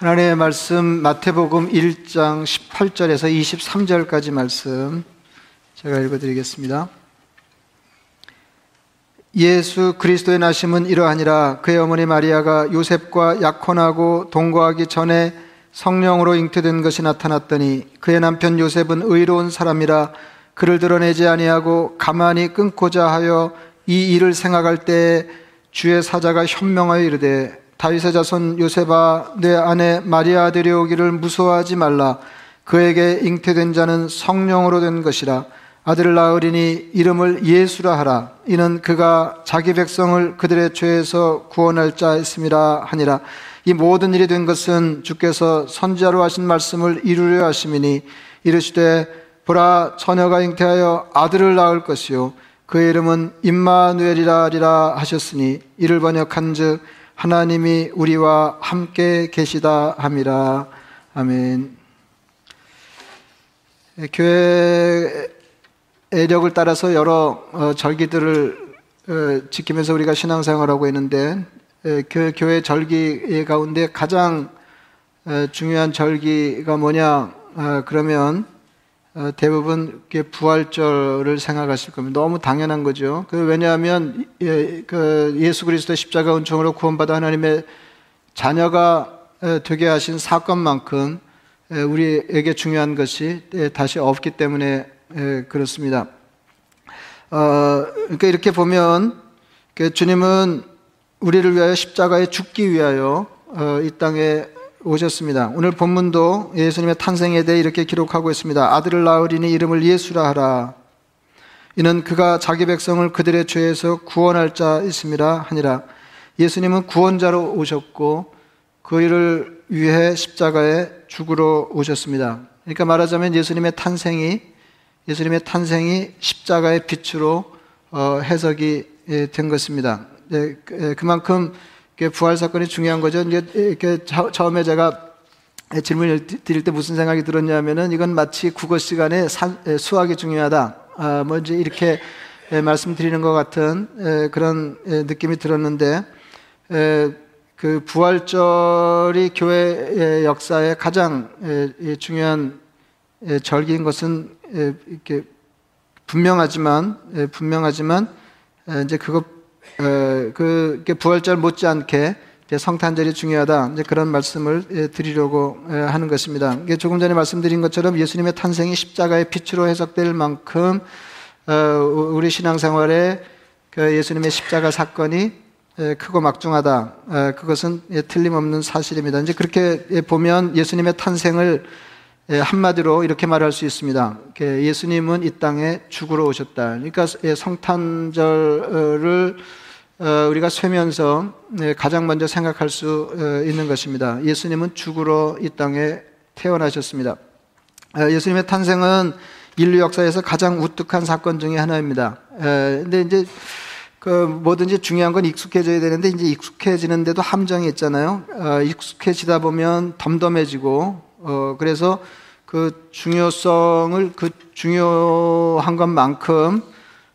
하나님의 말씀 마태복음 1장 18절에서 23절까지 말씀 제가 읽어드리겠습니다. 예수 그리스도의 나심은 이러하니라 그의 어머니 마리아가 요셉과 약혼하고 동거하기 전에 성령으로 잉태된 것이 나타났더니 그의 남편 요셉은 의로운 사람이라 그를 드러내지 아니하고 가만히 끊고자 하여 이 일을 생각할 때 주의 사자가 현명하여 이르되 다윗의 자손 요셉아 내 아내 마리아 데려오기를 무서워하지 말라. 그에게 잉태된 자는 성령으로 된 것이라. 아들을 낳으리니 이름을 예수라 하라. 이는 그가 자기 백성을 그들의 죄에서 구원할 자였음이라 하니라. 이 모든 일이 된 것은 주께서 선지자로 하신 말씀을 이루려 하심이니 이르시되 보라 처녀가 잉태하여 아들을 낳을 것이요. 그의 이름은 임마누엘이라 하리라 하셨으니 이를 번역한즉 하나님이 우리와 함께 계시다 함이라. 아멘. 교회의 력을 따라서 여러 어, 절기들을 어, 지키면서 우리가 신앙생활하고 있는데 그 교회 절기 가운데 가장 어, 중요한 절기가 뭐냐 그러면 어, 대부분 부활절을 생각하실 겁니다. 너무 당연한 거죠. 그 왜냐하면 예, 그 예수 그리스도 십자가 은총으로 구원받아 하나님의 자녀가 어, 되게 하신 사건만큼 우리에게 중요한 것이 다시 없기 때문에 그렇습니다. 어, 그러니까 이렇게 보면 그 주님은 우리를 위하여 십자가에 죽기 위하여 이 땅에 오셨습니다. 오늘 본문도 예수님의 탄생에 대해 이렇게 기록하고 있습니다. 아들을 낳으리니 이름을 예수라 하라. 이는 그가 자기 백성을 그들의 죄에서 구원할 자있습니다. 하니라. 예수님은 구원자로 오셨고 그 일을 위해 십자가에 죽으러 오셨습니다. 그러니까 말하자면 예수님의 탄생이 예수님의 탄생이 십자가의 빛으로 어, 해석이 예, 된 것입니다. 네, 그만큼 부활 사건이 중요한 거죠. 이제 이렇게 처음에 제가 질문을 드릴 때 무슨 생각이 들었냐면은 이건 마치 국어 시간에 수학이 중요하다. 아, 뭐 이제 이렇게 말씀드리는 것 같은 그런 느낌이 들었는데 그 부활절이 교회 역사에 가장 중요한 절기인 것은 이렇게 분명하지만 분명하지만 이제 그것 그 부활절 못지않게 성탄절이 중요하다. 이제 그런 말씀을 예, 드리려고 예, 하는 것입니다. 조금 전에 말씀드린 것처럼 예수님의 탄생이 십자가의 빛으로 해석될 만큼 어, 우리 신앙생활에 그 예수님의 십자가 사건이 예, 크고 막중하다. 어, 그것은 틀림없는 사실입니다. 이제 그렇게 보면 예수님의 탄생을 한마디로 이렇게 말할 수 있습니다. 예수님은 이 땅에 죽으러 오셨다. 그러니까 성탄절을 어, 우리가 쇠면서 네, 가장 먼저 생각할 수 어, 있는 것입니다. 예수님은 죽으러 이 땅에 태어나셨습니다. 어, 예수님의 탄생은 인류 역사에서 가장 우뚝한 사건 중의 하나입니다. 근데 이제 그 뭐든지 중요한 건 익숙해져야 되는데 이제 익숙해지는데도 함정이 있잖아요. 익숙해지다 보면 덤덤해지고 그래서 그 중요성을 그 중요한 것만큼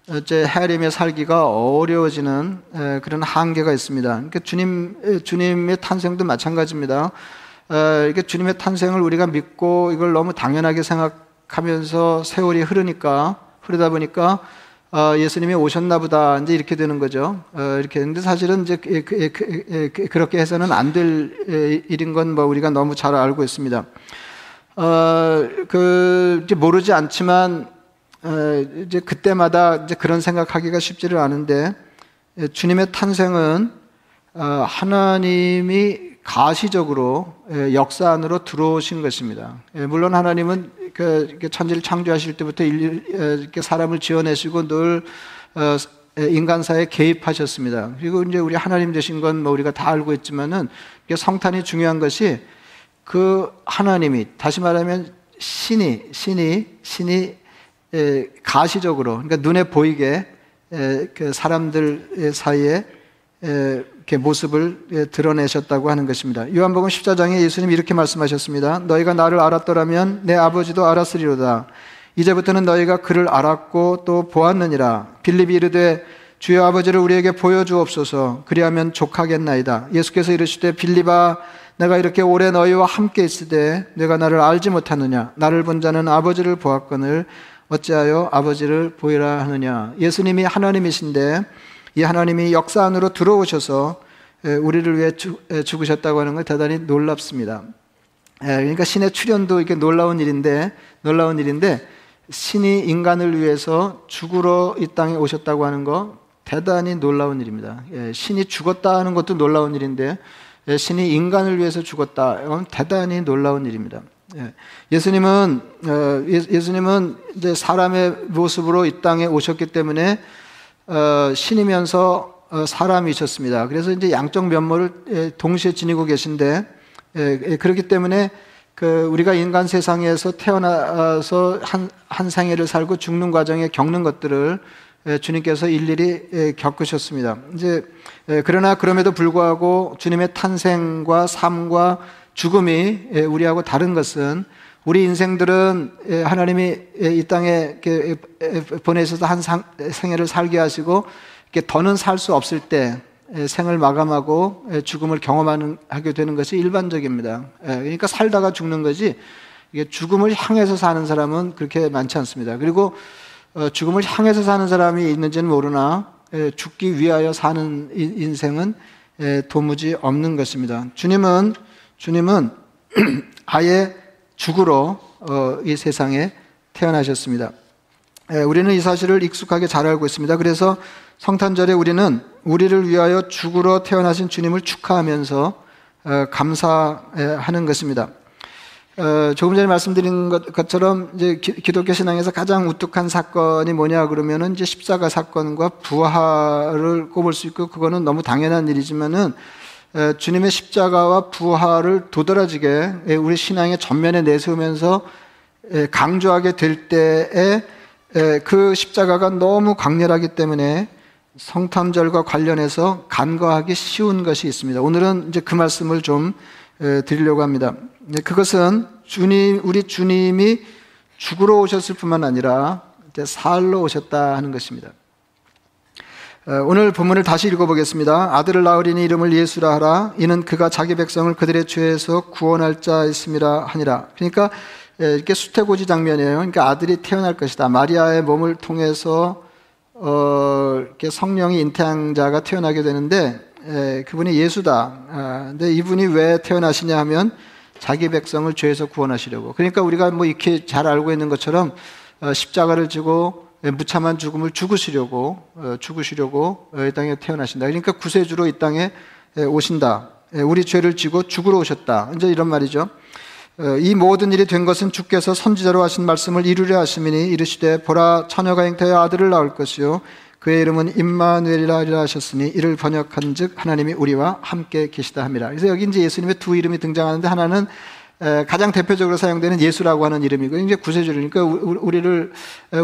어째 헤아림에 살기가 어려워지는 그런 한계가 있습니다. 그러니까 주님 주님의 탄생도 마찬가지입니다. 이게 주님의 탄생을 우리가 믿고 이걸 너무 당연하게 생각하면서 세월이 흐르니까 흐르다 보니까 어, 예수님이 오셨나 보다 이제 이렇게 되는 거죠. 어, 이렇게 근데 사실은 이제 그, 그, 그, 그렇게 해서는 안 될 일인 건 뭐 우리가 너무 잘 알고 있습니다. 어, 그 모르지 않지만 어, 이제 그때마다 이제 그런 생각하기가 쉽지를 않은데 예, 주님의 탄생은 어, 하나님이 가시적으로 예, 역사 안으로 들어오신 것입니다. 예, 물론 하나님은 그 천지를 창조하실 때부터 이렇게 사람을 지어내시고 늘 어, 인간사에 개입하셨습니다. 그리고 이제 우리 하나님 되신 건 뭐 우리가 다 알고 있지만은 성탄이 중요한 것이 그 하나님이 다시 말하면 신이 신이 신이 가시적으로 그러니까 눈에 보이게 그 사람들 사이에 이렇게 모습을 드러내셨다고 하는 것입니다. 요한복음 14장에 예수님이 이렇게 말씀하셨습니다. 너희가 나를 알았더라면 내 아버지도 알았으리로다. 이제부터는 너희가 그를 알았고 또 보았느니라. 빌립이 이르되 주여 아버지를 우리에게 보여주옵소서. 그리하면 족하겠나이다. 예수께서 이르시되 빌립아 내가 이렇게 오래 너희와 함께 있으되 내가 나를 알지 못하느냐 나를 본 자는 아버지를 보았거늘 어찌하여 아버지를 보이라 하느냐 예수님이 하나님이신데 이 하나님이 역사 안으로 들어오셔서 우리를 위해 죽으셨다고 하는 건 대단히 놀랍습니다. 그러니까 신의 출현도 이렇게 놀라운 일인데 놀라운 일인데 신이 인간을 위해서 죽으러 이 땅에 오셨다고 하는 거 대단히 놀라운 일입니다. 신이 죽었다 하는 것도 놀라운 일인데 신이 인간을 위해서 죽었다. 이건 대단히 놀라운 일입니다. 예수님은 어, 예수님은 이제 사람의 모습으로 이 땅에 오셨기 때문에 어, 신이면서 어, 사람이셨습니다. 그래서 이제 양쪽 면모를 동시에 지니고 계신데 그렇기 때문에 그 우리가 인간 세상에서 태어나서 한, 한 생애를 살고 죽는 과정에 겪는 것들을 주님께서 일일이 겪으셨습니다. 이제 그러나 그럼에도 불구하고 주님의 탄생과 삶과 죽음이 우리하고 다른 것은 우리 인생들은 하나님이 이 땅에 보내셔서 한 생애를 살게 하시고 더는 살 수 없을 때 생을 마감하고 죽음을 경험하게 되는 것이 일반적입니다. 그러니까 살다가 죽는 거지 죽음을 향해서 사는 사람은 그렇게 많지 않습니다. 그리고 어, 죽음을 향해서 사는 사람이 있는지는 모르나 죽기 위하여 사는 인생은 도무지 없는 것입니다. 주님은 주님은 아예 죽으러 어, 이 세상에 태어나셨습니다. 우리는 이 사실을 익숙하게 잘 알고 있습니다. 그래서 성탄절에 우리는 우리를 위하여 죽으러 태어나신 주님을 축하하면서 어, 감사하는 것입니다. 어, 조금 전에 말씀드린 것, 처럼 이제 기, 독교 신앙에서 가장 우뚝한 사건이 뭐냐 그러면은 이제 십자가 사건과 부활을 꼽을 수 있고 그거는 너무 당연한 일이지만은 에, 주님의 십자가와 부활을 도드라지게 에, 우리 신앙의 전면에 내세우면서 에, 강조하게 될 때에 그 십자가가 너무 강렬하기 때문에 성탄절과 관련해서 간과하기 쉬운 것이 있습니다. 오늘은 이제 그 말씀을 좀 드리려고 합니다. 네, 그것은 주님, 우리 주님이 죽으러 오셨을 뿐만 아니라 살러 오셨다 하는 것입니다. 오늘 본문을 다시 읽어보겠습니다. 아들을 낳으리니 이름을 예수라 하라. 이는 그가 자기 백성을 그들의 죄에서 구원할 자 있음이라 하니라. 그러니까 이렇게 수태고지 장면이에요. 그러니까 아들이 태어날 것이다. 마리아의 몸을 통해서 어, 이렇게 성령이 인태양자가 태어나게 되는데 에, 그분이 예수다. 아, 근데 이분이 왜 태어나시냐 하면 자기 백성을 죄에서 구원하시려고. 그러니까 우리가 뭐 이렇게 잘 알고 있는 것처럼 어, 십자가를 지고 무참한 죽음을 죽으시려고 어, 죽으시려고 어, 이 땅에 태어나신다. 그러니까 구세주로 이 땅에 오신다. 우리 죄를 지고 죽으러 오셨다. 이제 이런 말이죠. 이 모든 일이 된 것은 주께서 선지자로 하신 말씀을 이루려 하심이니 이르시되 보라 처녀가 잉태하여 아들을 낳을 것이요 그의 이름은 임마누엘이라 하셨으니 이를 번역한즉 하나님이 우리와 함께 계시다 합니다. 그래서 여기 이제 예수님의 두 이름이 등장하는데 하나는 가장 대표적으로 사용되는 예수라고 하는 이름이고 이제 구세주니까 우리를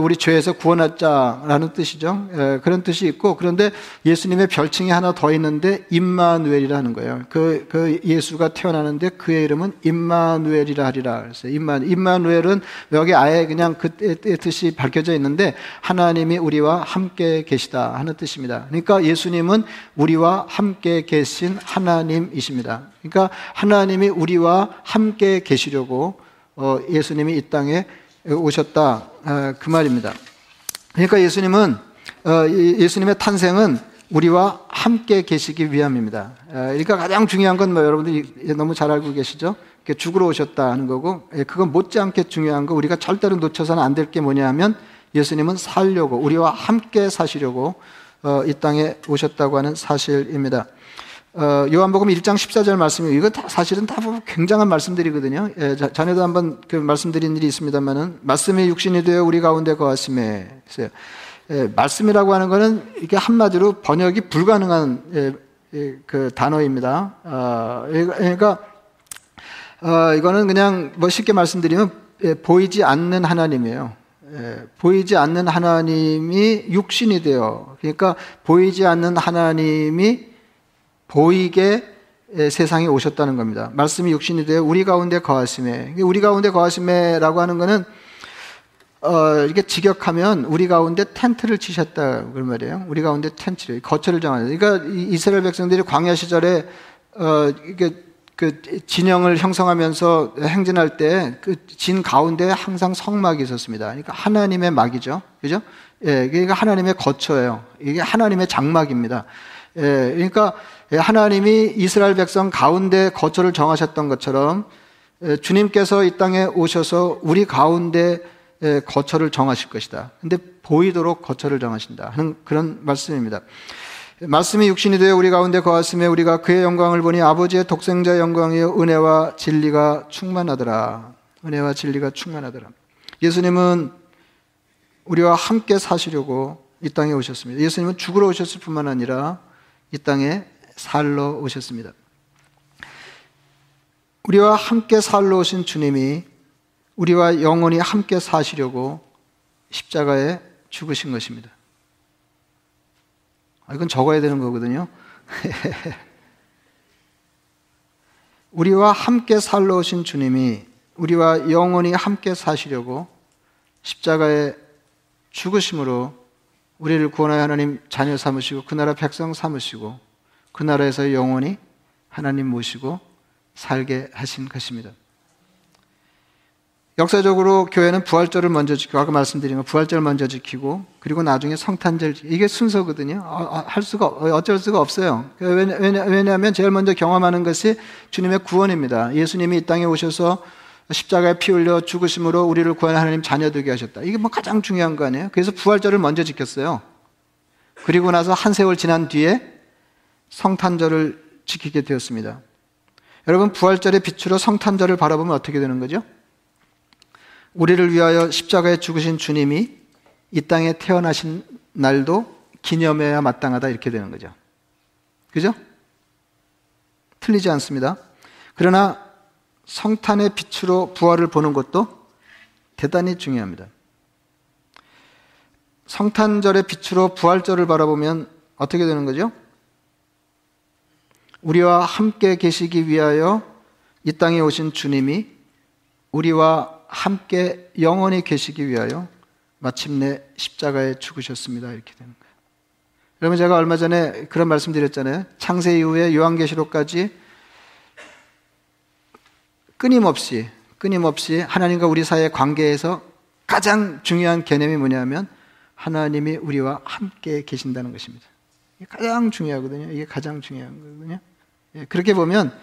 우리 죄에서 구원하자라는 뜻이죠. 그런 뜻이 있고 그런데 예수님의 별칭이 하나 더 있는데 임마누엘이라는 거예요. 그, 그 예수가 태어나는데 그의 이름은 임마누엘이라 하리라. 그래서 임마 임마누엘은 여기 아예 그냥 그 뜻이 밝혀져 있는데 하나님이 우리와 함께 계시다 하는 뜻입니다. 그러니까 예수님은 우리와 함께 계신 하나님이십니다. 그러니까 하나님이 우리와 함께 계시려고 어, 예수님이 이 땅에 오셨다 아, 그 말입니다. 그러니까 예수님은 어, 예수님의 탄생은 우리와 함께 계시기 위함입니다. 아, 그러니까 가장 중요한 건 뭐 여러분들이 너무 잘 알고 계시죠? 죽으러 오셨다 하는 거고 예, 그건 못지않게 중요한 거 우리가 절대로 놓쳐서는 안 될 게 뭐냐 하면 예수님은 살려고 우리와 함께 사시려고 어, 이 땅에 오셨다고 하는 사실입니다. 어, 요한복음 1장 14절 말씀이 이거 다, 사실은 다 굉장한 말씀들이거든요. 예, 자, 전에도 한번 그 말씀드린 일이 있습니다만은 말씀이 육신이 되어 우리 가운데 거하심에. 예, 말씀이라고 하는 것은 이게 한마디로 번역이 불가능한 예, 예, 그 단어입니다. 어, 그러니까 어, 이거는 그냥 뭐 쉽게 말씀드리면 예, 보이지 않는 하나님이에요. 예, 보이지 않는 하나님이 육신이 되어 그러니까 보이지 않는 하나님이 보이게 세상에 오셨다는 겁니다. 말씀이 육신이 되어 우리 가운데 거하심에. 우리 가운데 거하심에라고 하는 것은 어, 이게 직역하면 우리 가운데 텐트를 치셨다 그 말이에요. 우리 가운데 텐트를 거처를 정하는. 그러니까 이스라엘 백성들이 광야 시절에 어, 이게 그 진영을 형성하면서 행진할 때 그 진 가운데 항상 성막이 있었습니다. 그러니까 하나님의 막이죠. 그죠? 예, 그러니까 하나님의 거처예요. 이게 하나님의 장막입니다. 예, 그러니까 하나님이 이스라엘 백성 가운데 거처를 정하셨던 것처럼 예, 주님께서 이 땅에 오셔서 우리 가운데 예, 거처를 정하실 것이다. 근데 보이도록 거처를 정하신다. 하는 그런 말씀입니다. 말씀이 육신이 되어 우리 가운데 거하심에 우리가 그의 영광을 보니 아버지의 독생자 영광이요 은혜와 진리가 충만하더라. 은혜와 진리가 충만하더라. 예수님은 우리와 함께 사시려고 이 땅에 오셨습니다. 예수님은 죽으러 오셨을 뿐만 아니라 이 땅에 살러 오셨습니다. 우리와 함께 살러 오신 주님이 우리와 영원히 함께 사시려고 십자가에 죽으신 것입니다. 아, 이건 적어야 되는 거거든요. 우리와 함께 살러 오신 주님이 우리와 영원히 함께 사시려고 십자가에 죽으심으로 우리를 구원하여 하나님 자녀 삼으시고 그 나라 백성 삼으시고 그 나라에서 영원히 하나님 모시고 살게 하신 것입니다. 역사적으로 교회는 부활절을 먼저 지키고 아까 말씀드린 거 부활절 먼저 지키고 그리고 나중에 성탄절 이게 순서거든요. 어, 어, 할 수가 어쩔 수가 없어요. 왜냐하면 제일 먼저 경험하는 것이 주님의 구원입니다. 예수님이 이 땅에 오셔서 십자가에 피 흘려 죽으심으로 우리를 구원 하나님 자녀 되게 하셨다. 이게 뭐 가장 중요한 거 아니에요? 그래서 부활절을 먼저 지켰어요. 그리고 나서 한 세월 지난 뒤에 성탄절을 지키게 되었습니다. 여러분 부활절의 빛으로 성탄절을 바라보면 어떻게 되는 거죠? 우리를 위하여 십자가에 죽으신 주님이 이 땅에 태어나신 날도 기념해야 마땅하다 이렇게 되는 거죠. 그죠? 틀리지 않습니다. 그러나 성탄의 빛으로 부활을 보는 것도 대단히 중요합니다. 성탄절의 빛으로 부활절을 바라보면 어떻게 되는 거죠? 우리와 함께 계시기 위하여 이 땅에 오신 주님이 우리와 함께 영원히 계시기 위하여 마침내 십자가에 죽으셨습니다. 이렇게 되는 거예요. 여러분 제가 얼마 전에 그런 말씀 드렸잖아요. 창세 이후에 요한계시록까지 끊임없이 끊임없이 하나님과 우리 사이의 관계에서 가장 중요한 개념이 뭐냐면 하나님이 우리와 함께 계신다는 것입니다. 가장 중요하거든요. 이게 가장 중요한 거거든요. 예, 그렇게 보면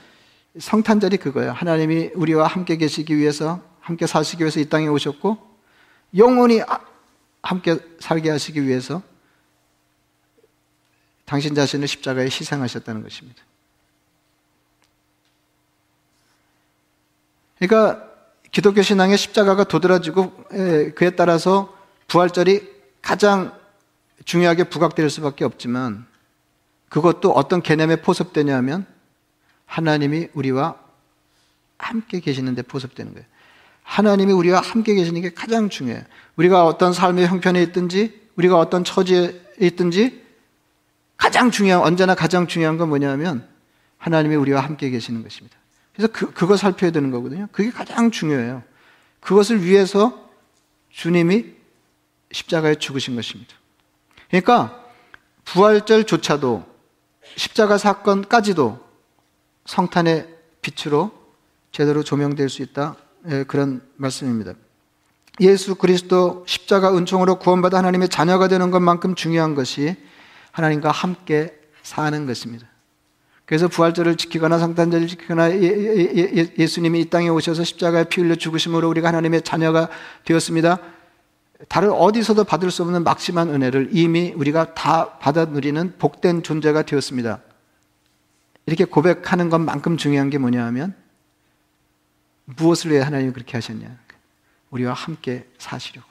성탄절이 그거예요. 하나님이 우리와 함께 계시기 위해서 함께 사시기 위해서 이 땅에 오셨고 영원히 아, 함께 살게 하시기 위해서 당신 자신을 십자가에 희생하셨다는 것입니다. 그러니까 기독교 신앙의 십자가가 도드라지고 그에 따라서 부활절이 가장 중요하게 부각될 수밖에 없지만 그것도 어떤 개념에 포섭되냐면 하나님이 우리와 함께 계시는데 포섭되는 거예요. 하나님이 우리와 함께 계시는 게 가장 중요해요. 우리가 어떤 삶의 형편에 있든지, 우리가 어떤 처지에 있든지, 가장 중요한, 언제나 가장 중요한 건 뭐냐면, 하나님이 우리와 함께 계시는 것입니다. 그래서 그, 그거 살펴야 되는 거거든요. 그게 가장 중요해요. 그것을 위해서 주님이 십자가에 죽으신 것입니다. 그러니까, 부활절조차도, 십자가 사건까지도 성탄의 빛으로 제대로 조명될 수 있다. 예, 그런 말씀입니다. 예수 그리스도 십자가 은총으로 구원받아 하나님의 자녀가 되는 것만큼 중요한 것이 하나님과 함께 사는 것입니다. 그래서 부활절을 지키거나 성탄절을 지키거나 예, 예, 수님이이 땅에 오셔서 십자가에 피 흘려 죽으심으로 우리가 하나님의 자녀가 되었습니다. 다른 어디서도 받을 수 없는 막심한 은혜를 이미 우리가 다 받아 누리는 복된 존재가 되었습니다. 이렇게 고백하는 것만큼 중요한 게 뭐냐 하면 무엇을 위해 하나님이 그렇게 하셨냐? 우리와 함께 사시려고.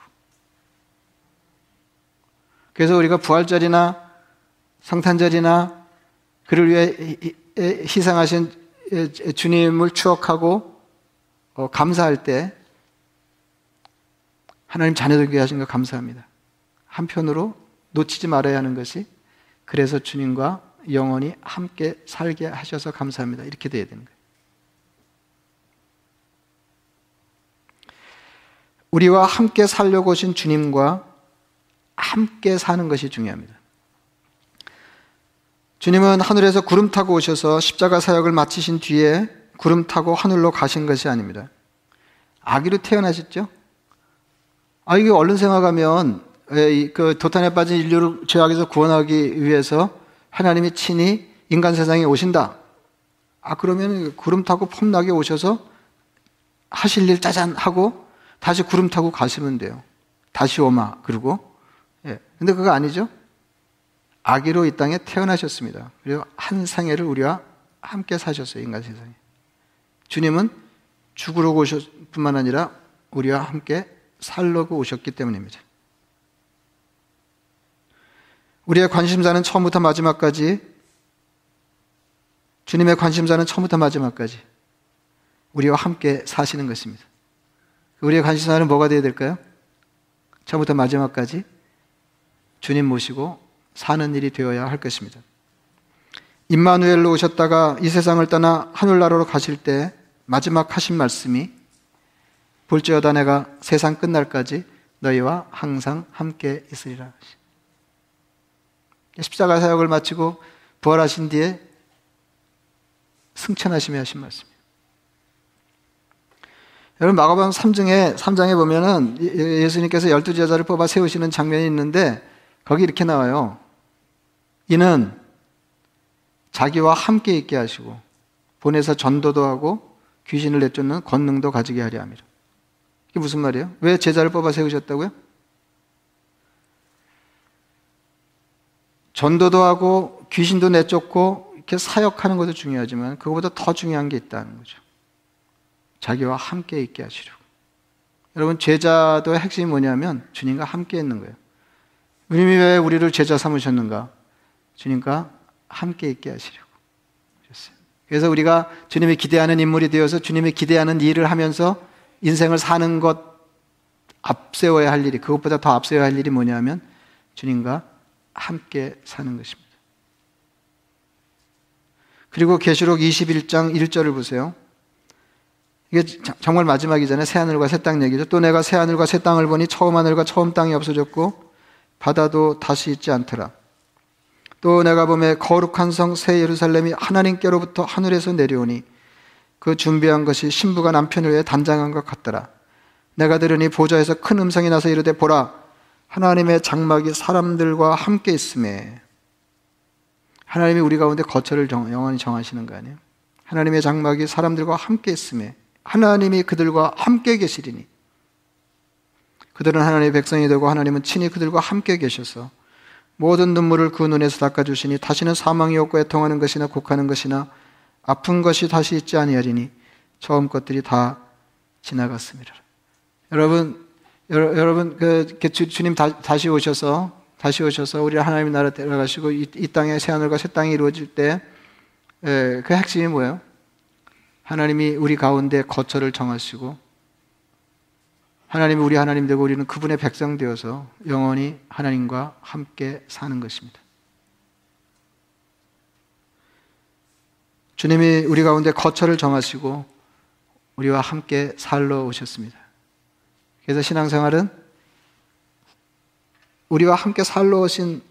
그래서 우리가 부활절이나 성탄절이나 그를 위해 희생하신 주님을 추억하고 어, 감사할 때 하나님 자녀들에게 하신 거 감사합니다. 한편으로 놓치지 말아야 하는 것이 그래서 주님과 영원히 함께 살게 하셔서 감사합니다. 이렇게 돼야 되는 거예요. 우리와 함께 살려고 오신 주님과 함께 사는 것이 중요합니다. 주님은 하늘에서 구름 타고 오셔서 십자가 사역을 마치신 뒤에 구름 타고 하늘로 가신 것이 아닙니다. 아기로 태어나셨죠? 아, 이게 얼른 생각하면, 그 도탄에 빠진 인류를 죄악에서 구원하기 위해서 하나님이 친히 인간 세상에 오신다. 아, 그러면 구름 타고 폼나게 오셔서 하실 일 짜잔 하고 다시 구름 타고 가시면 돼요. 다시 오마. 그리고. 예. 근데 그거 아니죠? 아기로 이 땅에 태어나셨습니다. 그리고 한 생애를 우리와 함께 사셨어요. 인간 세상에. 주님은 죽으러 오셨 뿐만 아니라 우리와 함께 살려고 오셨기 때문입니다. 우리의 관심사는 처음부터 마지막까지 주님의 관심사는 처음부터 마지막까지 우리와 함께 사시는 것입니다. 우리의 관심사는 뭐가 되어야 될까요? 처음부터 마지막까지 주님 모시고 사는 일이 되어야 할 것입니다. 임마누엘로 오셨다가 이 세상을 떠나 하늘나라로 가실 때 마지막 하신 말씀이 볼지어다 내가 세상 끝날까지 너희와 항상 함께 있으리라. 십자가 사역을 마치고 부활하신 뒤에 승천하시며 하신 말씀이에요. 여러분 마가복음 3장에 3장에 보면은 예수님께서 열두 제자를 뽑아 세우시는 장면이 있는데 거기 이렇게 나와요. 이는 자기와 함께 있게 하시고 보내서 전도도 하고 귀신을 내쫓는 권능도 가지게 하려 함이라. 이게 무슨 말이에요? 왜 제자를 뽑아 세우셨다고요? 전도도 하고 귀신도 내쫓고 이렇게 사역하는 것도 중요하지만 그것보다 더 중요한 게 있다는 거죠. 자기와 함께 있게 하시려고. 여러분 제자도의 핵심이 뭐냐면 주님과 함께 있는 거예요. 주님이 왜 우리를 제자 삼으셨는가? 주님과 함께 있게 하시려고. 그래서 우리가 주님이 기대하는 인물이 되어서 주님이 기대하는 일을 하면서 인생을 사는 것 앞세워야 할 일이 그것보다 더 앞세워야 할 일이 뭐냐면 주님과 함께 사는 것입니다. 그리고 계시록 21장 1절을 보세요. 이게 정말 마지막이잖아요. 새 하늘과 새 땅 얘기죠. 또 내가 새 하늘과 새 땅을 보니 처음 하늘과 처음 땅이 없어졌고 바다도 다시 있지 않더라. 또 내가 보매 거룩한 성 새 예루살렘이 하나님께로부터 하늘에서 내려오니 그 준비한 것이 신부가 남편을 위해 단장한 것 같더라. 내가 들으니 보좌에서 큰 음성이 나서 이르되 보라 하나님의 장막이 사람들과 함께 있음에 하나님이 우리 가운데 거처를 정, 영원히 정하시는 거 아니에요? 하나님의 장막이 사람들과 함께 있음에 하나님이 그들과 함께 계시리니 그들은 하나님의 백성이 되고 하나님은 친히 그들과 함께 계셔서 모든 눈물을 그 눈에서 닦아주시니 다시는 사망이 없고 애통하는 것이나 곡하는 것이나 아픈 것이 다시 있지 아니하리니 처음 것들이 다 지나갔습니다. 여러분, 여러분, 그, 그 주, 님 다, 시 오셔서, 다시 오셔서 우리 하나님의 나라 데려가시고 이, 이 땅에 새 하늘과 새 땅이 이루어질 때, 에, 그 핵심이 뭐예요? 하나님이 우리 가운데 거처를 정하시고, 하나님이 우리 하나님 되고 우리는 그분의 백성 되어서 영원히 하나님과 함께 사는 것입니다. 주님이 우리 가운데 거처를 정하시고 우리와 함께 살러 오셨습니다. 그래서 신앙생활은 우리와 함께 살러 오신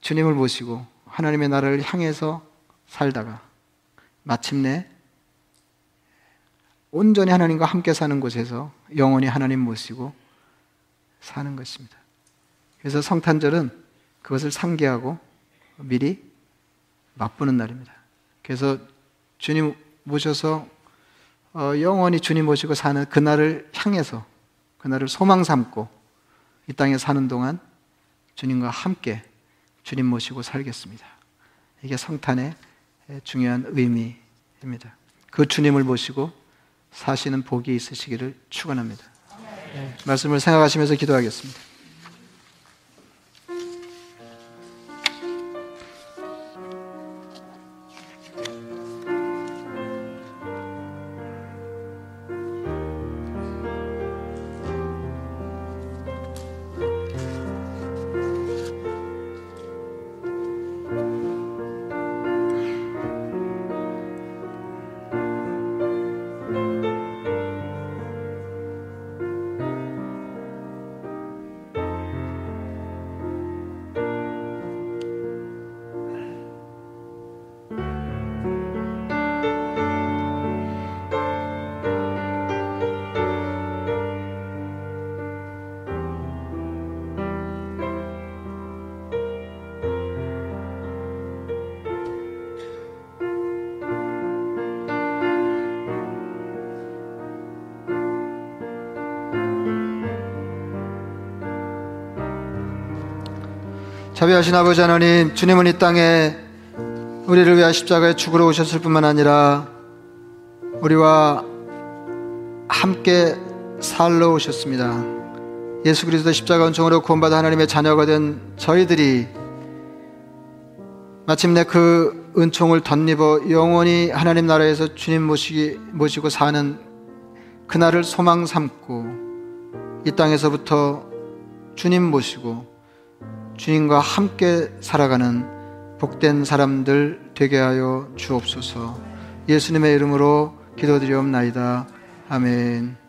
주님을 모시고 하나님의 나라를 향해서 살다가 마침내 온전히 하나님과 함께 사는 곳에서 영원히 하나님 모시고 사는 것입니다. 그래서 성탄절은 그것을 상기하고 미리 맛보는 날입니다. 그래서 주님 모셔서 어, 영원히 주님 모시고 사는 그날을 향해서 그날을 소망 삼고 이 땅에 사는 동안 주님과 함께 주님 모시고 살겠습니다. 이게 성탄의 중요한 의미입니다. 그 주님을 모시고 사시는 복이 있으시기를 축원합니다. 네, 말씀을 생각하시면서 기도하겠습니다. 자비하신 아버지 하나님, 주님은 이 땅에 우리를 위하여 십자가에 죽으러 오셨을 뿐만 아니라 우리와 함께 살러 오셨습니다. 예수 그리스도 십자가 은총으로 구원받아 하나님의 자녀가 된 저희들이 마침내 그 은총을 덧입어 영원히 하나님 나라에서 주님 모시기, 모시고 사는 그날을 소망 삼고 이 땅에서부터 주님 모시고 주님과 함께 살아가는 복된 사람들 되게 하여 주옵소서 예수님의 이름으로 기도드리옵나이다. 아멘.